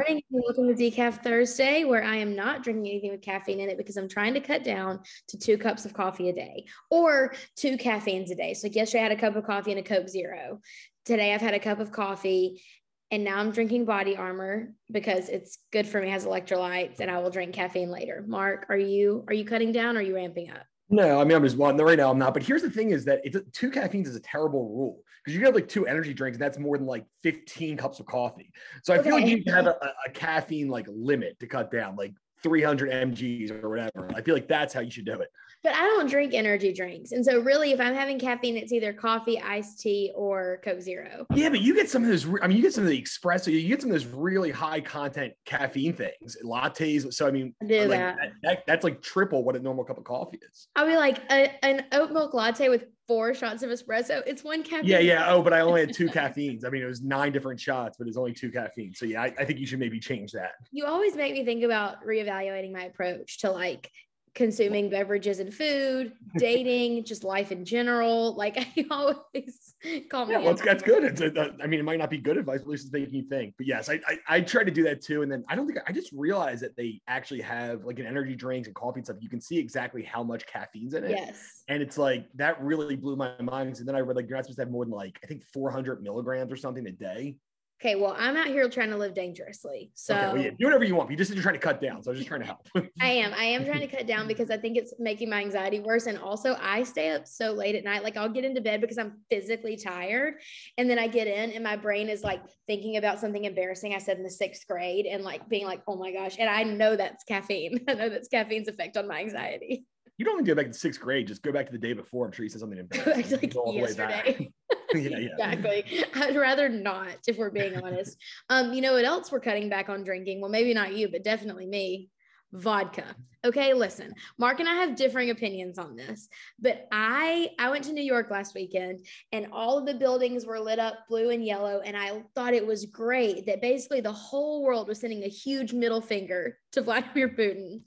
morning. Welcome to Decaf Thursday, where I am not drinking anything with caffeine in it because I'm trying to cut down to two cups of coffee a day or two caffeines a day. So, like yesterday, I had a cup of coffee and a Coke Zero. Today, I've had a cup of coffee and now I'm drinking Body Armor because it's good for me, has electrolytes, and I will drink caffeine later. Mark, are you are you cutting down or are you ramping up? No, I mean I'm just well, right now I'm not. But here's the thing: is that it's two caffeines is a terrible rule because you have like two energy drinks, and that's more than like 15 cups of coffee. So I okay. feel like you need to have a, a caffeine like limit to cut down, like 300 mg's or whatever. I feel like that's how you should do it. But I don't drink energy drinks. And so really if I'm having caffeine, it's either coffee, iced tea, or Coke Zero. Yeah, but you get some of those, I mean, you get some of the espresso, you get some of those really high content caffeine things, lattes. So I mean, I do like, that. That, that. That's like triple what a normal cup of coffee is. I'll be like a, an oat milk latte with four shots of espresso. It's one caffeine. Yeah, yeah. Oh, but I only had two caffeines. I mean, it was nine different shots, but it's only two caffeines. So yeah, I, I think you should maybe change that. You always make me think about reevaluating my approach to like consuming beverages and food, dating, just life in general. Like I always call me. Yeah, well, that's good. It's a, I mean, it might not be good advice, but at least it's making you think. But yes, I, I, I try to do that too. And then I don't think I just realized that they actually have like an energy drinks and coffee and stuff. You can see exactly how much caffeine's in it. Yes. And it's like that really blew my mind. And then I read like you're not supposed to have more than like I think 400 milligrams or something a day. Okay, well, I'm out here trying to live dangerously. So okay, well, yeah, do whatever you want. You just you're trying to cut down. So I'm just trying to help. I am. I am trying to cut down because I think it's making my anxiety worse. And also I stay up so late at night. Like I'll get into bed because I'm physically tired. And then I get in and my brain is like thinking about something embarrassing I said in the sixth grade and like being like, oh my gosh. And I know that's caffeine. I know that's caffeine's effect on my anxiety. You don't even go back to sixth grade. Just go back to the day before. I'm sure you said something embarrassing. like yesterday. yeah, yeah. Exactly. I'd rather not, if we're being honest. Um, you know what else we're cutting back on drinking? Well, maybe not you, but definitely me vodka. Okay, listen. Mark and I have differing opinions on this, but I I went to New York last weekend and all of the buildings were lit up blue and yellow and I thought it was great that basically the whole world was sending a huge middle finger to Vladimir Putin.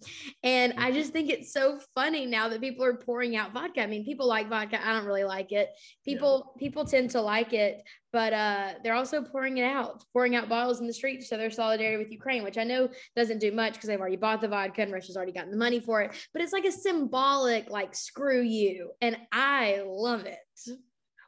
And I just think it's so funny now that people are pouring out vodka. I mean, people like vodka. I don't really like it. People yeah. people tend to like it, but uh, they're also pouring it out, pouring out bottles in the street to show their solidarity with Ukraine, which I know doesn't do much because they've already bought the vodka and Russia's already gotten the money for it. But it's like a symbolic, like, screw you. And I love it.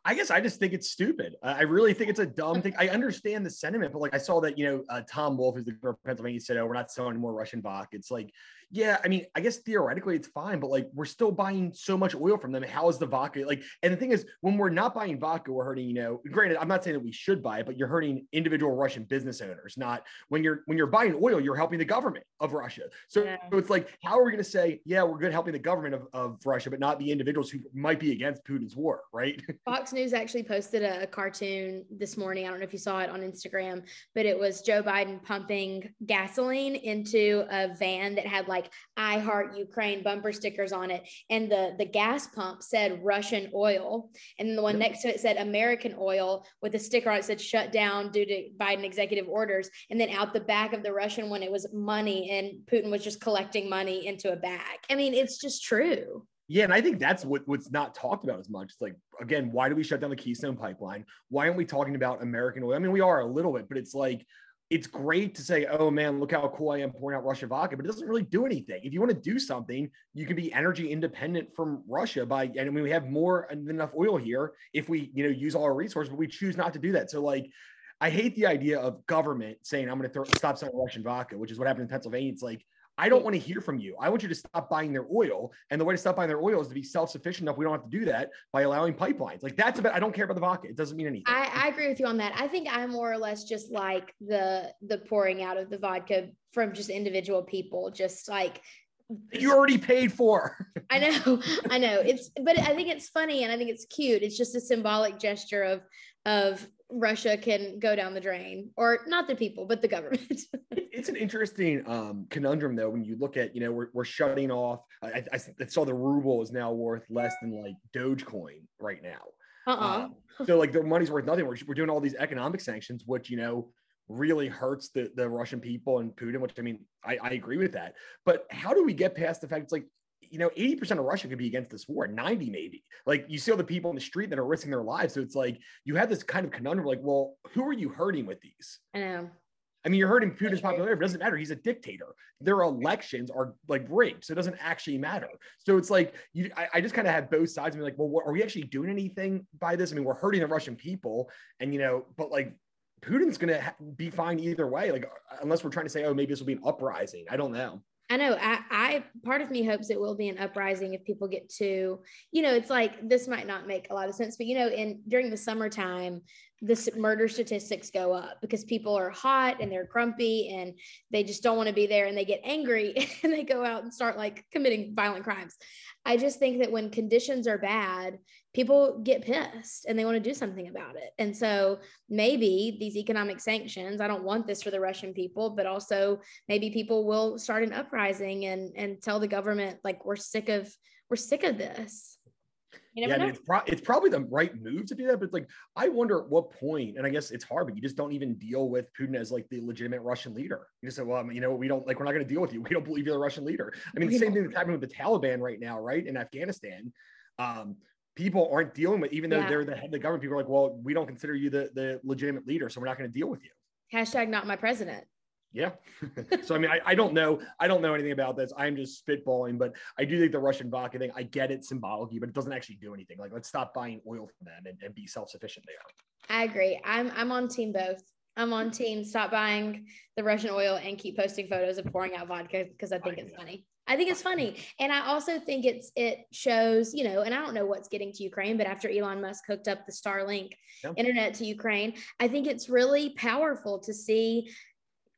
I guess I just think it's stupid. I really think it's a dumb thing. I understand the sentiment, but like I saw that, you know, uh, Tom Wolf, who's the governor of Pennsylvania, He said, "Oh, we're not selling more Russian vodka." It's like, yeah, I mean, I guess theoretically it's fine, but like we're still buying so much oil from them. How is the vodka like? And the thing is, when we're not buying vodka, we're hurting. You know, granted, I'm not saying that we should buy it, but you're hurting individual Russian business owners. Not when you're when you're buying oil, you're helping the government of Russia. So, yeah. so it's like, how are we going to say, yeah, we're good helping the government of, of Russia, but not the individuals who might be against Putin's war, right? Fox News actually posted a, a cartoon this morning. I don't know if you saw it on Instagram, but it was Joe Biden pumping gasoline into a van that had like I Heart Ukraine bumper stickers on it. And the, the gas pump said Russian oil. And then the one next to it said American oil with a sticker on it said shut down due to Biden executive orders. And then out the back of the Russian one, it was money. And Putin was just collecting money into a bag. I mean, it's just true. Yeah, and I think that's what, what's not talked about as much. It's like, again, why do we shut down the Keystone pipeline? Why aren't we talking about American oil? I mean, we are a little bit, but it's like it's great to say, oh man, look how cool I am pouring out Russian vodka, but it doesn't really do anything. If you want to do something, you can be energy independent from Russia by, and I mean, we have more than enough oil here if we, you know, use all our resources, but we choose not to do that. So like, I hate the idea of government saying, I'm going to stop selling Russian vodka, which is what happened in Pennsylvania. It's like, I don't want to hear from you. I want you to stop buying their oil. And the way to stop buying their oil is to be self-sufficient enough. We don't have to do that by allowing pipelines. Like that's about, I don't care about the vodka. It doesn't mean anything. I, I agree with you on that. I think I'm more or less just like the, the pouring out of the vodka from just individual people, just like you already paid for. I know, I know. It's, but I think it's funny and I think it's cute. It's just a symbolic gesture of, of Russia can go down the drain, or not the people, but the government. it's an interesting um, conundrum, though, when you look at, you know, we're, we're shutting off. I, I, I, saw the ruble is now worth less than like Dogecoin right now. Uh-uh. Um, so, like, the money's worth nothing. We're, we're doing all these economic sanctions, which, you know, really hurts the, the Russian people and Putin, which I mean, I, I agree with that. But how do we get past the fact it's like you know, 80% of Russia could be against this war, 90 maybe. Like you see all the people in the street that are risking their lives. So it's like you have this kind of conundrum like, well, who are you hurting with these? I know. I mean, you're hurting Putin's popularity, it doesn't matter. He's a dictator. Their elections are like rigged, so it doesn't actually matter. So it's like you, I, I just kind of have both sides. I'm like, well, what, are we actually doing anything by this? I mean, we're hurting the Russian people, and you know, but like Putin's going to ha- be fine either way. Like, uh, unless we're trying to say, oh, maybe this will be an uprising. I don't know. I know. I, I, part of me hopes it will be an uprising if people get to, you know, it's like this might not make a lot of sense, but you know, in during the summertime, the murder statistics go up because people are hot and they're grumpy and they just don't want to be there and they get angry and they go out and start like committing violent crimes. I just think that when conditions are bad, people get pissed and they want to do something about it. And so maybe these economic sanctions, I don't want this for the Russian people, but also maybe people will start an uprising and and tell the government like we're sick of we're sick of this. Yeah, I mean, it's, pro- it's probably the right move to do that, but it's like I wonder at what point, and I guess it's hard, but you just don't even deal with Putin as like the legitimate Russian leader. You just say, well, I mean, you know, we don't like we're not going to deal with you. We don't believe you're the Russian leader. I mean, the same thing that's happening with the Taliban right now, right in Afghanistan. Um, people aren't dealing with, even though yeah. they're the head of the government, people are like, well, we don't consider you the, the legitimate leader, so we're not going to deal with you. Hashtag not my president. Yeah. so I mean, I, I don't know. I don't know anything about this. I'm just spitballing, but I do think the Russian vodka thing, I get it symbolically, but it doesn't actually do anything. Like, let's stop buying oil from them and, and be self-sufficient there. I agree. I'm I'm on team both. I'm on team stop buying the Russian oil and keep posting photos of pouring out vodka because I think I it's funny. I think it's funny. And I also think it's it shows, you know, and I don't know what's getting to Ukraine, but after Elon Musk hooked up the Starlink internet to Ukraine, I think it's really powerful to see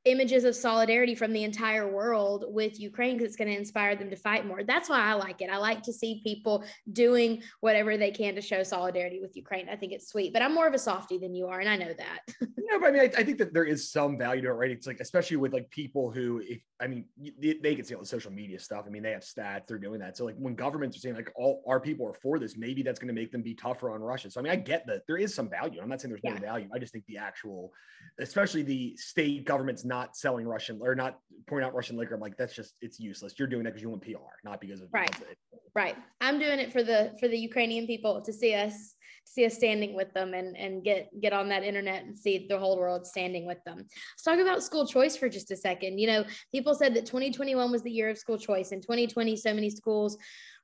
images of solidarity from the entire world with Ukraine because it's going to inspire them to fight more. That's why I like it. I like to see people doing whatever they can to show solidarity with Ukraine. I think it's sweet, but I'm more of a softie than you are, and I know that. no, but I mean, I, I, think that there is some value to it, right? It's like, especially with like people who, if, I mean, they can see all the social media stuff. I mean, they have stats, they're doing that. So like when governments are saying like all our people are for this, maybe that's going to make them be tougher on Russia. So I mean, I get that there is some value. I'm not saying there's yeah. no value. I just think the actual, especially the state government's not selling Russian or not pouring out Russian liquor. I'm like, that's just it's useless. You're doing that because you want PR, not because of right. right. I'm doing it for the for the Ukrainian people to see us see us standing with them and and get get on that internet and see the whole world standing with them. Let's talk about school choice for just a second. You know, people said that 2021 was the year of school choice. In 2020, so many schools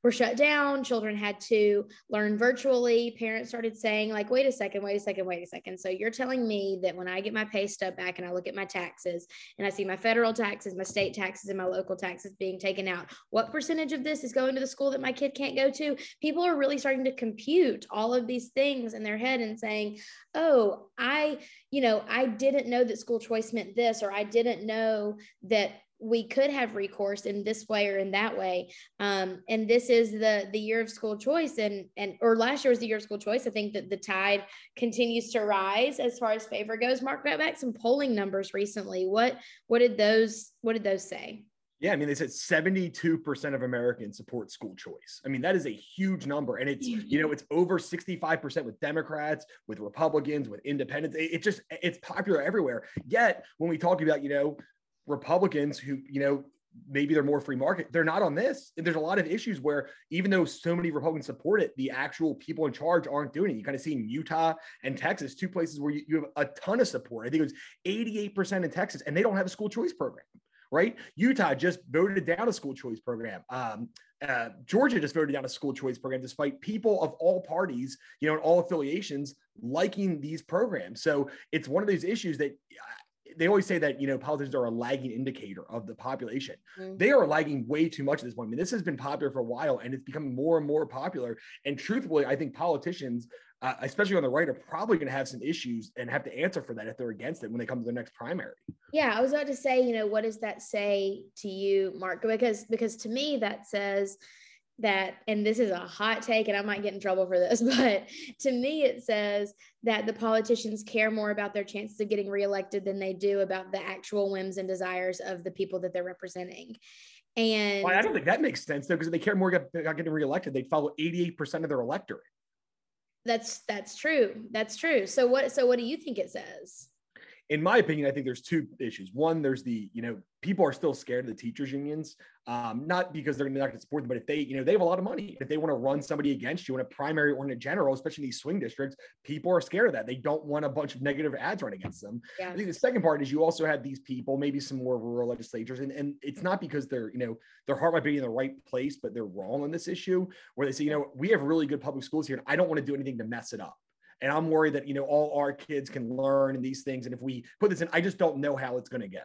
were shut down. Children had to learn virtually. Parents started saying, like, wait a second, wait a second, wait a second. So you're telling me that when I get my pay stub back and I look at my taxes and I see my federal taxes, my state taxes, and my local taxes being taken out, what percentage of this is going to the school that my kid can't go to? People are really starting to compute all of these things in their head and saying, oh, I, you know, I didn't know that school choice meant this, or I didn't know that we could have recourse in this way or in that way um, and this is the the year of school choice and and or last year was the year of school choice i think that the tide continues to rise as far as favor goes mark got back some polling numbers recently what what did those what did those say yeah, I mean, they said 72% of Americans support school choice. I mean, that is a huge number. And it's, you know, it's over 65% with Democrats, with Republicans, with independents. It, it just, it's popular everywhere. Yet, when we talk about, you know, Republicans who, you know, maybe they're more free market. They're not on this. And there's a lot of issues where even though so many Republicans support it, the actual people in charge aren't doing it. You kind of see in Utah and Texas, two places where you, you have a ton of support. I think it was 88% in Texas, and they don't have a school choice program. Right, Utah just voted down a school choice program. Um, uh, Georgia just voted down a school choice program, despite people of all parties, you know, and all affiliations liking these programs. So it's one of those issues that they always say that you know politicians are a lagging indicator of the population. Mm-hmm. They are lagging way too much at this point. I mean, this has been popular for a while, and it's becoming more and more popular. And truthfully, I think politicians, uh, especially on the right, are probably going to have some issues and have to answer for that if they're against it when they come to the next primary. Yeah, I was about to say, you know, what does that say to you, Mark? Because because to me that says that, and this is a hot take, and I might get in trouble for this, but to me, it says that the politicians care more about their chances of getting reelected than they do about the actual whims and desires of the people that they're representing. And well, I don't think that makes sense though, because if they care more about getting reelected, they'd follow 88% of their electorate. That's that's true. That's true. So what so what do you think it says? In my opinion, I think there's two issues. One, there's the, you know, people are still scared of the teachers unions, um, not because they're not going to support them, but if they, you know, they have a lot of money. If they want to run somebody against you in a primary or in a general, especially in these swing districts, people are scared of that. They don't want a bunch of negative ads run against them. Yeah. I think the second part is you also had these people, maybe some more rural legislatures, and, and it's not because they're, you know, their heart might be in the right place, but they're wrong on this issue, where they say, you know, we have really good public schools here, and I don't want to do anything to mess it up. And I'm worried that, you know, all our kids can learn and these things. And if we put this in, I just don't know how it's going to go.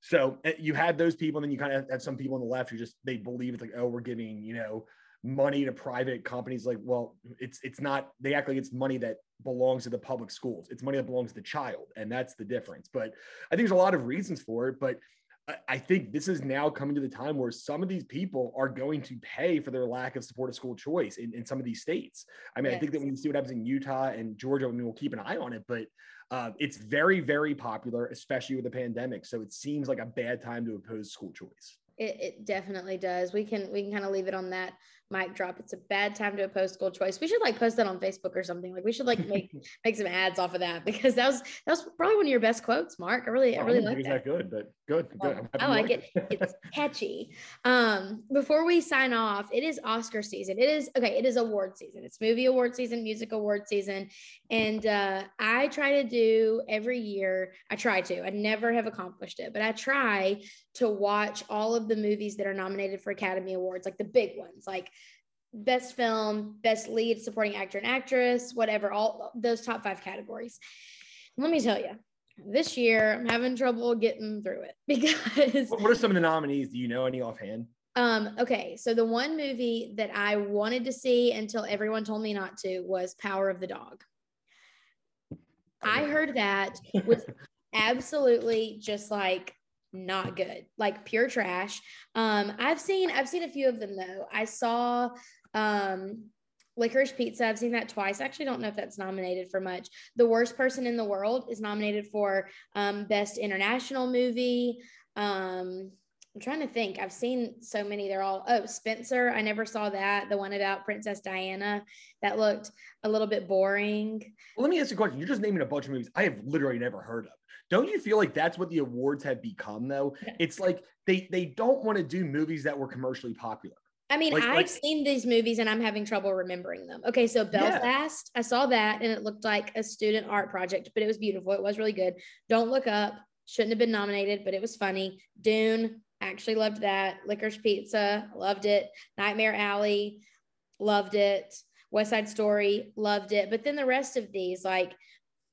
So eh, you had those people, and then you kind of have some people on the left who just they believe it's like, oh, we're giving, you know, money to private companies. Like, well, it's it's not. They act like it's money that belongs to the public schools. It's money that belongs to the child, and that's the difference. But I think there's a lot of reasons for it. But I think this is now coming to the time where some of these people are going to pay for their lack of support of school choice in, in some of these states. I mean, yes. I think that when you see what happens in Utah and Georgia, I mean, we'll keep an eye on it, but uh, it's very, very popular, especially with the pandemic. So it seems like a bad time to oppose school choice. It, it definitely does. We can we can kind of leave it on that mic drop. It's a bad time to oppose school choice. We should like post that on Facebook or something. Like we should like make make some ads off of that because that was that was probably one of your best quotes, Mark. I really I really like that. that good, but good, good. I like it. it's catchy. Um, before we sign off, it is Oscar season. It is okay. It is award season. It's movie award season, music award season, and uh, I try to do every year. I try to. I never have accomplished it, but I try to watch all of the movies that are nominated for Academy Awards, like the big ones, like best film, best lead, supporting actor and actress, whatever, all those top five categories. Let me tell you, this year I'm having trouble getting through it because. What are some of the nominees? Do you know any offhand? Um, okay, so the one movie that I wanted to see until everyone told me not to was Power of the Dog. I heard that was absolutely just like not good like pure trash um i've seen i've seen a few of them though i saw um licorice pizza i've seen that twice i actually don't know if that's nominated for much the worst person in the world is nominated for um best international movie um I'm trying to think. I've seen so many. They're all oh Spencer. I never saw that. The one about Princess Diana that looked a little bit boring. Well, let me ask you a question. You're just naming a bunch of movies I have literally never heard of. Don't you feel like that's what the awards have become though? It's like they they don't want to do movies that were commercially popular. I mean, like, I've like, seen these movies and I'm having trouble remembering them. Okay, so Belfast, yeah. I saw that and it looked like a student art project, but it was beautiful. It was really good. Don't Look Up, shouldn't have been nominated, but it was funny. Dune, actually loved that. Licorice Pizza, loved it. Nightmare Alley, loved it. West Side Story, loved it. But then the rest of these, like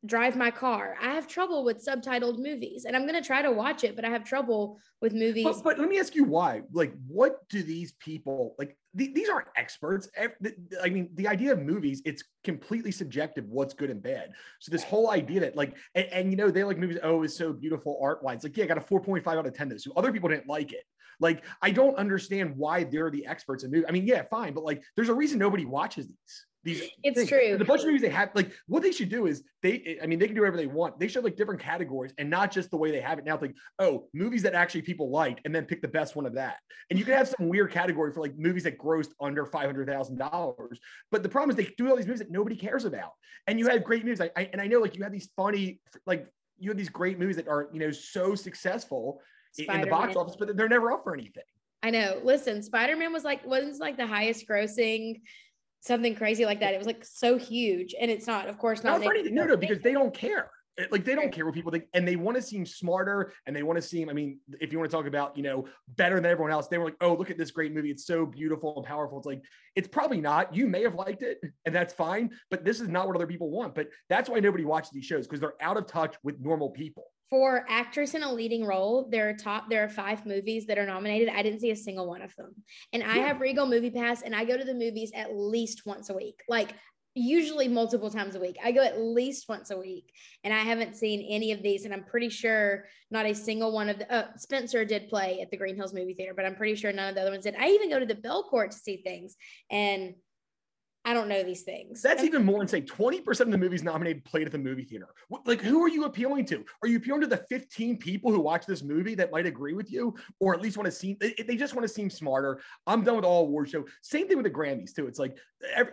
drive my car. I have trouble with subtitled movies and I'm going to try to watch it, but I have trouble with movies. But, but let me ask you why. Like, what do these people like? Th- these aren't experts. I mean, the idea of movies, it's completely subjective what's good and bad. So, this whole idea that, like, and, and you know, they like movies, oh, it's so beautiful art wise. Like, yeah, I got a 4.5 out of 10 this. So other people didn't like it. Like, I don't understand why they're the experts in movies. I mean, yeah, fine, but like, there's a reason nobody watches these. These it's things. true. The bunch of movies they have, like what they should do is they, I mean, they can do whatever they want. They should like different categories and not just the way they have it now. It's like, oh, movies that actually people like, and then pick the best one of that. And you can have some weird category for like movies that grossed under five hundred thousand dollars. But the problem is they do all these movies that nobody cares about. And you have great movies. I, I and I know like you have these funny, like you have these great movies that are you know so successful Spider-Man. in the box office, but they're never up for anything. I know. Listen, Spider Man was like wasn't like the highest grossing something crazy like that. It was like so huge, and it's not, of course, not. not. No, no, because they don't care. Like they don't care what people think, and they want to seem smarter, and they want to seem. I mean, if you want to talk about, you know, better than everyone else, they were like, "Oh, look at this great movie! It's so beautiful and powerful." It's like it's probably not. You may have liked it, and that's fine, but this is not what other people want. But that's why nobody watches these shows because they're out of touch with normal people for actress in a leading role, there are top there are five movies that are nominated. I didn't see a single one of them. And I have Regal Movie Pass and I go to the movies at least once a week. Like usually multiple times a week. I go at least once a week and I haven't seen any of these and I'm pretty sure not a single one of the uh, Spencer did play at the Green Hills movie theater, but I'm pretty sure none of the other ones did. I even go to the Belcourt to see things and I don't know these things. That's even more insane. 20% of the movies nominated played at the movie theater. Like, who are you appealing to? Are you appealing to the 15 people who watch this movie that might agree with you, or at least want to seem, they just want to seem smarter? I'm done with all award show. Same thing with the Grammys, too. It's like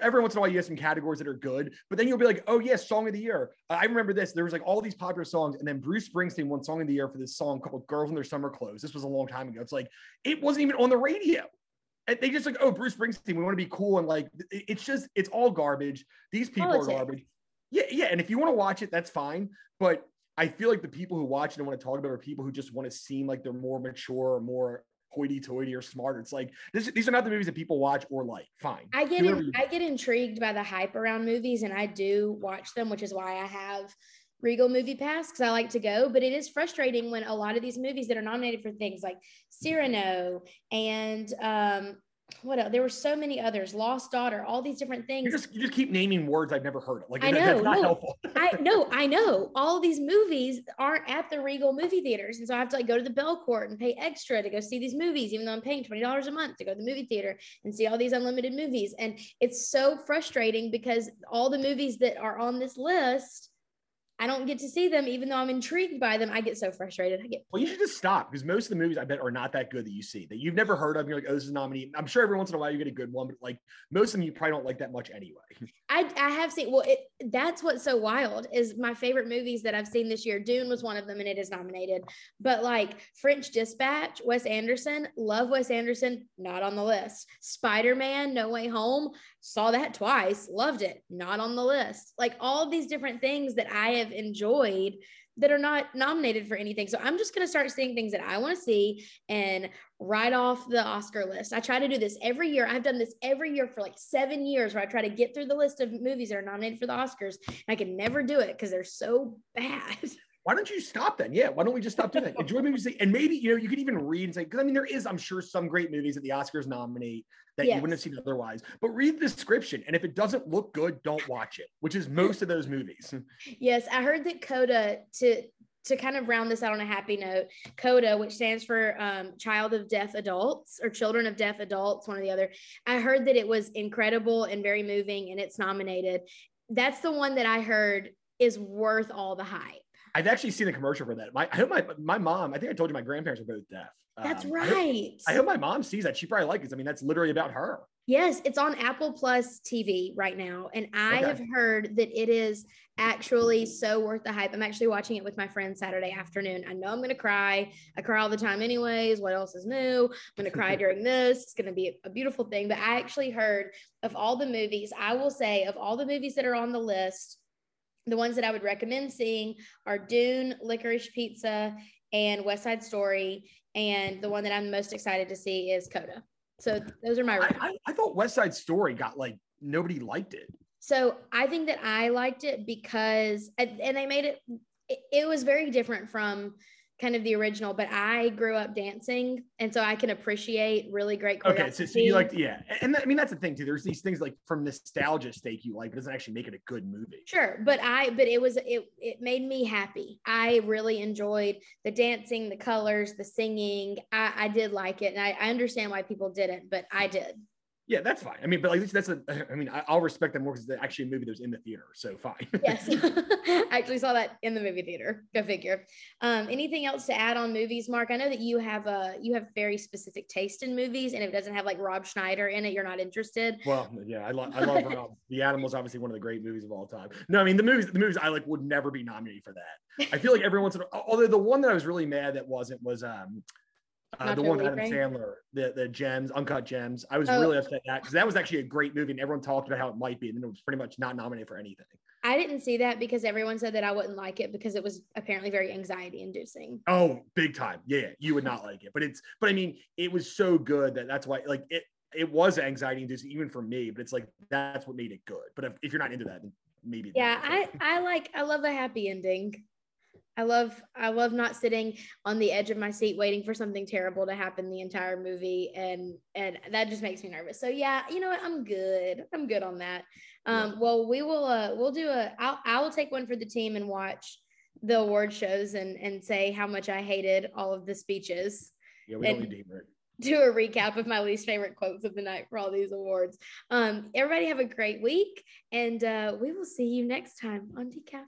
every once in a while you have some categories that are good, but then you'll be like, oh, yes, yeah, Song of the Year. I remember this. There was like all these popular songs, and then Bruce Springsteen won Song of the Year for this song called Girls in Their Summer Clothes. This was a long time ago. It's like, it wasn't even on the radio. And they just like, oh, Bruce Springsteen, we want to be cool. And like, it's just, it's all garbage. These people Politics. are garbage. Yeah, yeah. And if you want to watch it, that's fine. But I feel like the people who watch it and want to talk about it are people who just want to seem like they're more mature or more hoity-toity or smart. It's like this, these are not the movies that people watch or like. Fine. I get in, I get intrigued by the hype around movies, and I do watch them, which is why I have Regal Movie Pass because I like to go. But it is frustrating when a lot of these movies that are nominated for things like Cyrano and um, what else? There were so many others, Lost Daughter, all these different things. You just you just keep naming words I've never heard of. Like I know, that's not no, helpful. I know, I know. All these movies aren't at the Regal movie theaters, and so I have to like go to the Belcourt and pay extra to go see these movies, even though I'm paying twenty dollars a month to go to the movie theater and see all these unlimited movies. And it's so frustrating because all the movies that are on this list I don't get to see them, even though I'm intrigued by them. I get so frustrated. I get. Well, you should just stop because most of the movies I bet are not that good that you see that you've never heard of. You're like, oh, this is a nominee. I'm sure every once in a while you get a good one, but like most of them you probably don't like that much anyway. I I have seen. Well, it, that's what's so wild is my favorite movies that I've seen this year. Dune was one of them, and it is nominated. But like French Dispatch, Wes Anderson, love Wes Anderson, not on the list. Spider Man, No Way Home, saw that twice, loved it, not on the list. Like all these different things that I have enjoyed that are not nominated for anything. So I'm just going to start seeing things that I want to see and write off the Oscar list. I try to do this every year. I've done this every year for like seven years where I try to get through the list of movies that are nominated for the Oscars. I can never do it because they're so bad. why don't you stop then? Yeah, why don't we just stop doing that? Enjoy movies, and maybe you know you could even read and say because I mean there is I'm sure some great movies that the Oscars nominate that yes. you wouldn't have seen otherwise. But read the description, and if it doesn't look good, don't watch it. Which is most of those movies. Yes, I heard that Coda to to kind of round this out on a happy note, CODA, which stands for um, Child of Deaf Adults or Children of Deaf Adults, one or the other. I heard that it was incredible and very moving, and it's nominated. That's the one that I heard is worth all the hype. I've actually seen a commercial for that. My, I hope my my mom. I think I told you my grandparents are both deaf. That's um, right. I hope, I hope, my mom sees that. She probably likes it. I mean, that's literally about her. Yes, it's on Apple Plus TV right now, and I okay. have heard that it is actually so worth the hype. I'm actually watching it with my friend Saturday afternoon. I know I'm going to cry. I cry all the time, anyways. What else is new? I'm going to cry during this. It's going to be a beautiful thing. But I actually heard of all the movies. I will say of all the movies that are on the list the ones that I would recommend seeing are Dune, Licorice Pizza, and West Side Story. And the one that I'm most excited to see is Coda. So those are my. I, I, I thought West Side Story got like nobody liked it. So I think that I liked it because, and they made it. It, it was very different from kind of the original, but I grew up dancing, and so I can appreciate really great. Okay, so, so you like, yeah, and that, I mean that's the thing too. There's these things like from nostalgia stake you like, but doesn't actually make it a good movie. Sure, but I, but it was it it made me happy. I really enjoyed the dancing, the colors, the singing. I, I did like it, and I, I understand why people didn't, but I did. Yeah, that's fine. I mean, but like that's a. I mean, I, will respect that more because it's actually a movie that was in the theater, so fine. yes, I actually saw that in the movie theater. Go figure. Um, anything else to add on movies, Mark? I know that you have a you have very specific taste in movies, and if it doesn't have like Rob Schneider in it, you're not interested. Well, yeah, I, lo- I love Rob. the Animals, obviously one of the great movies of all time. No, I mean the movies the movies I like would never be nominated for that. I feel like every once in a, although the one that I was really mad that wasn't was um uh, the one with Adam Sandler, the the gems, uncut gems. I was oh. really upset that because that was actually a great movie, and everyone talked about how it might be, and then it was pretty much not nominated for anything. I didn't see that because everyone said that I wouldn't like it because it was apparently very anxiety inducing. Oh, big time! Yeah, you would not like it, but it's but I mean, it was so good that that's why like it it was anxiety inducing even for me, but it's like that's what made it good. But if, if you're not into that, maybe yeah, I I like I love a happy ending. I love I love not sitting on the edge of my seat waiting for something terrible to happen the entire movie and and that just makes me nervous. So yeah, you know what? I'm good. I'm good on that. Um, well, we will uh we'll do a I'll I will take one for the team and watch the award shows and and say how much I hated all of the speeches. Yeah, we don't need to hear it do a recap of my least favorite quotes of the night for all these awards. Um, everybody have a great week, and uh, we will see you next time on Decaf.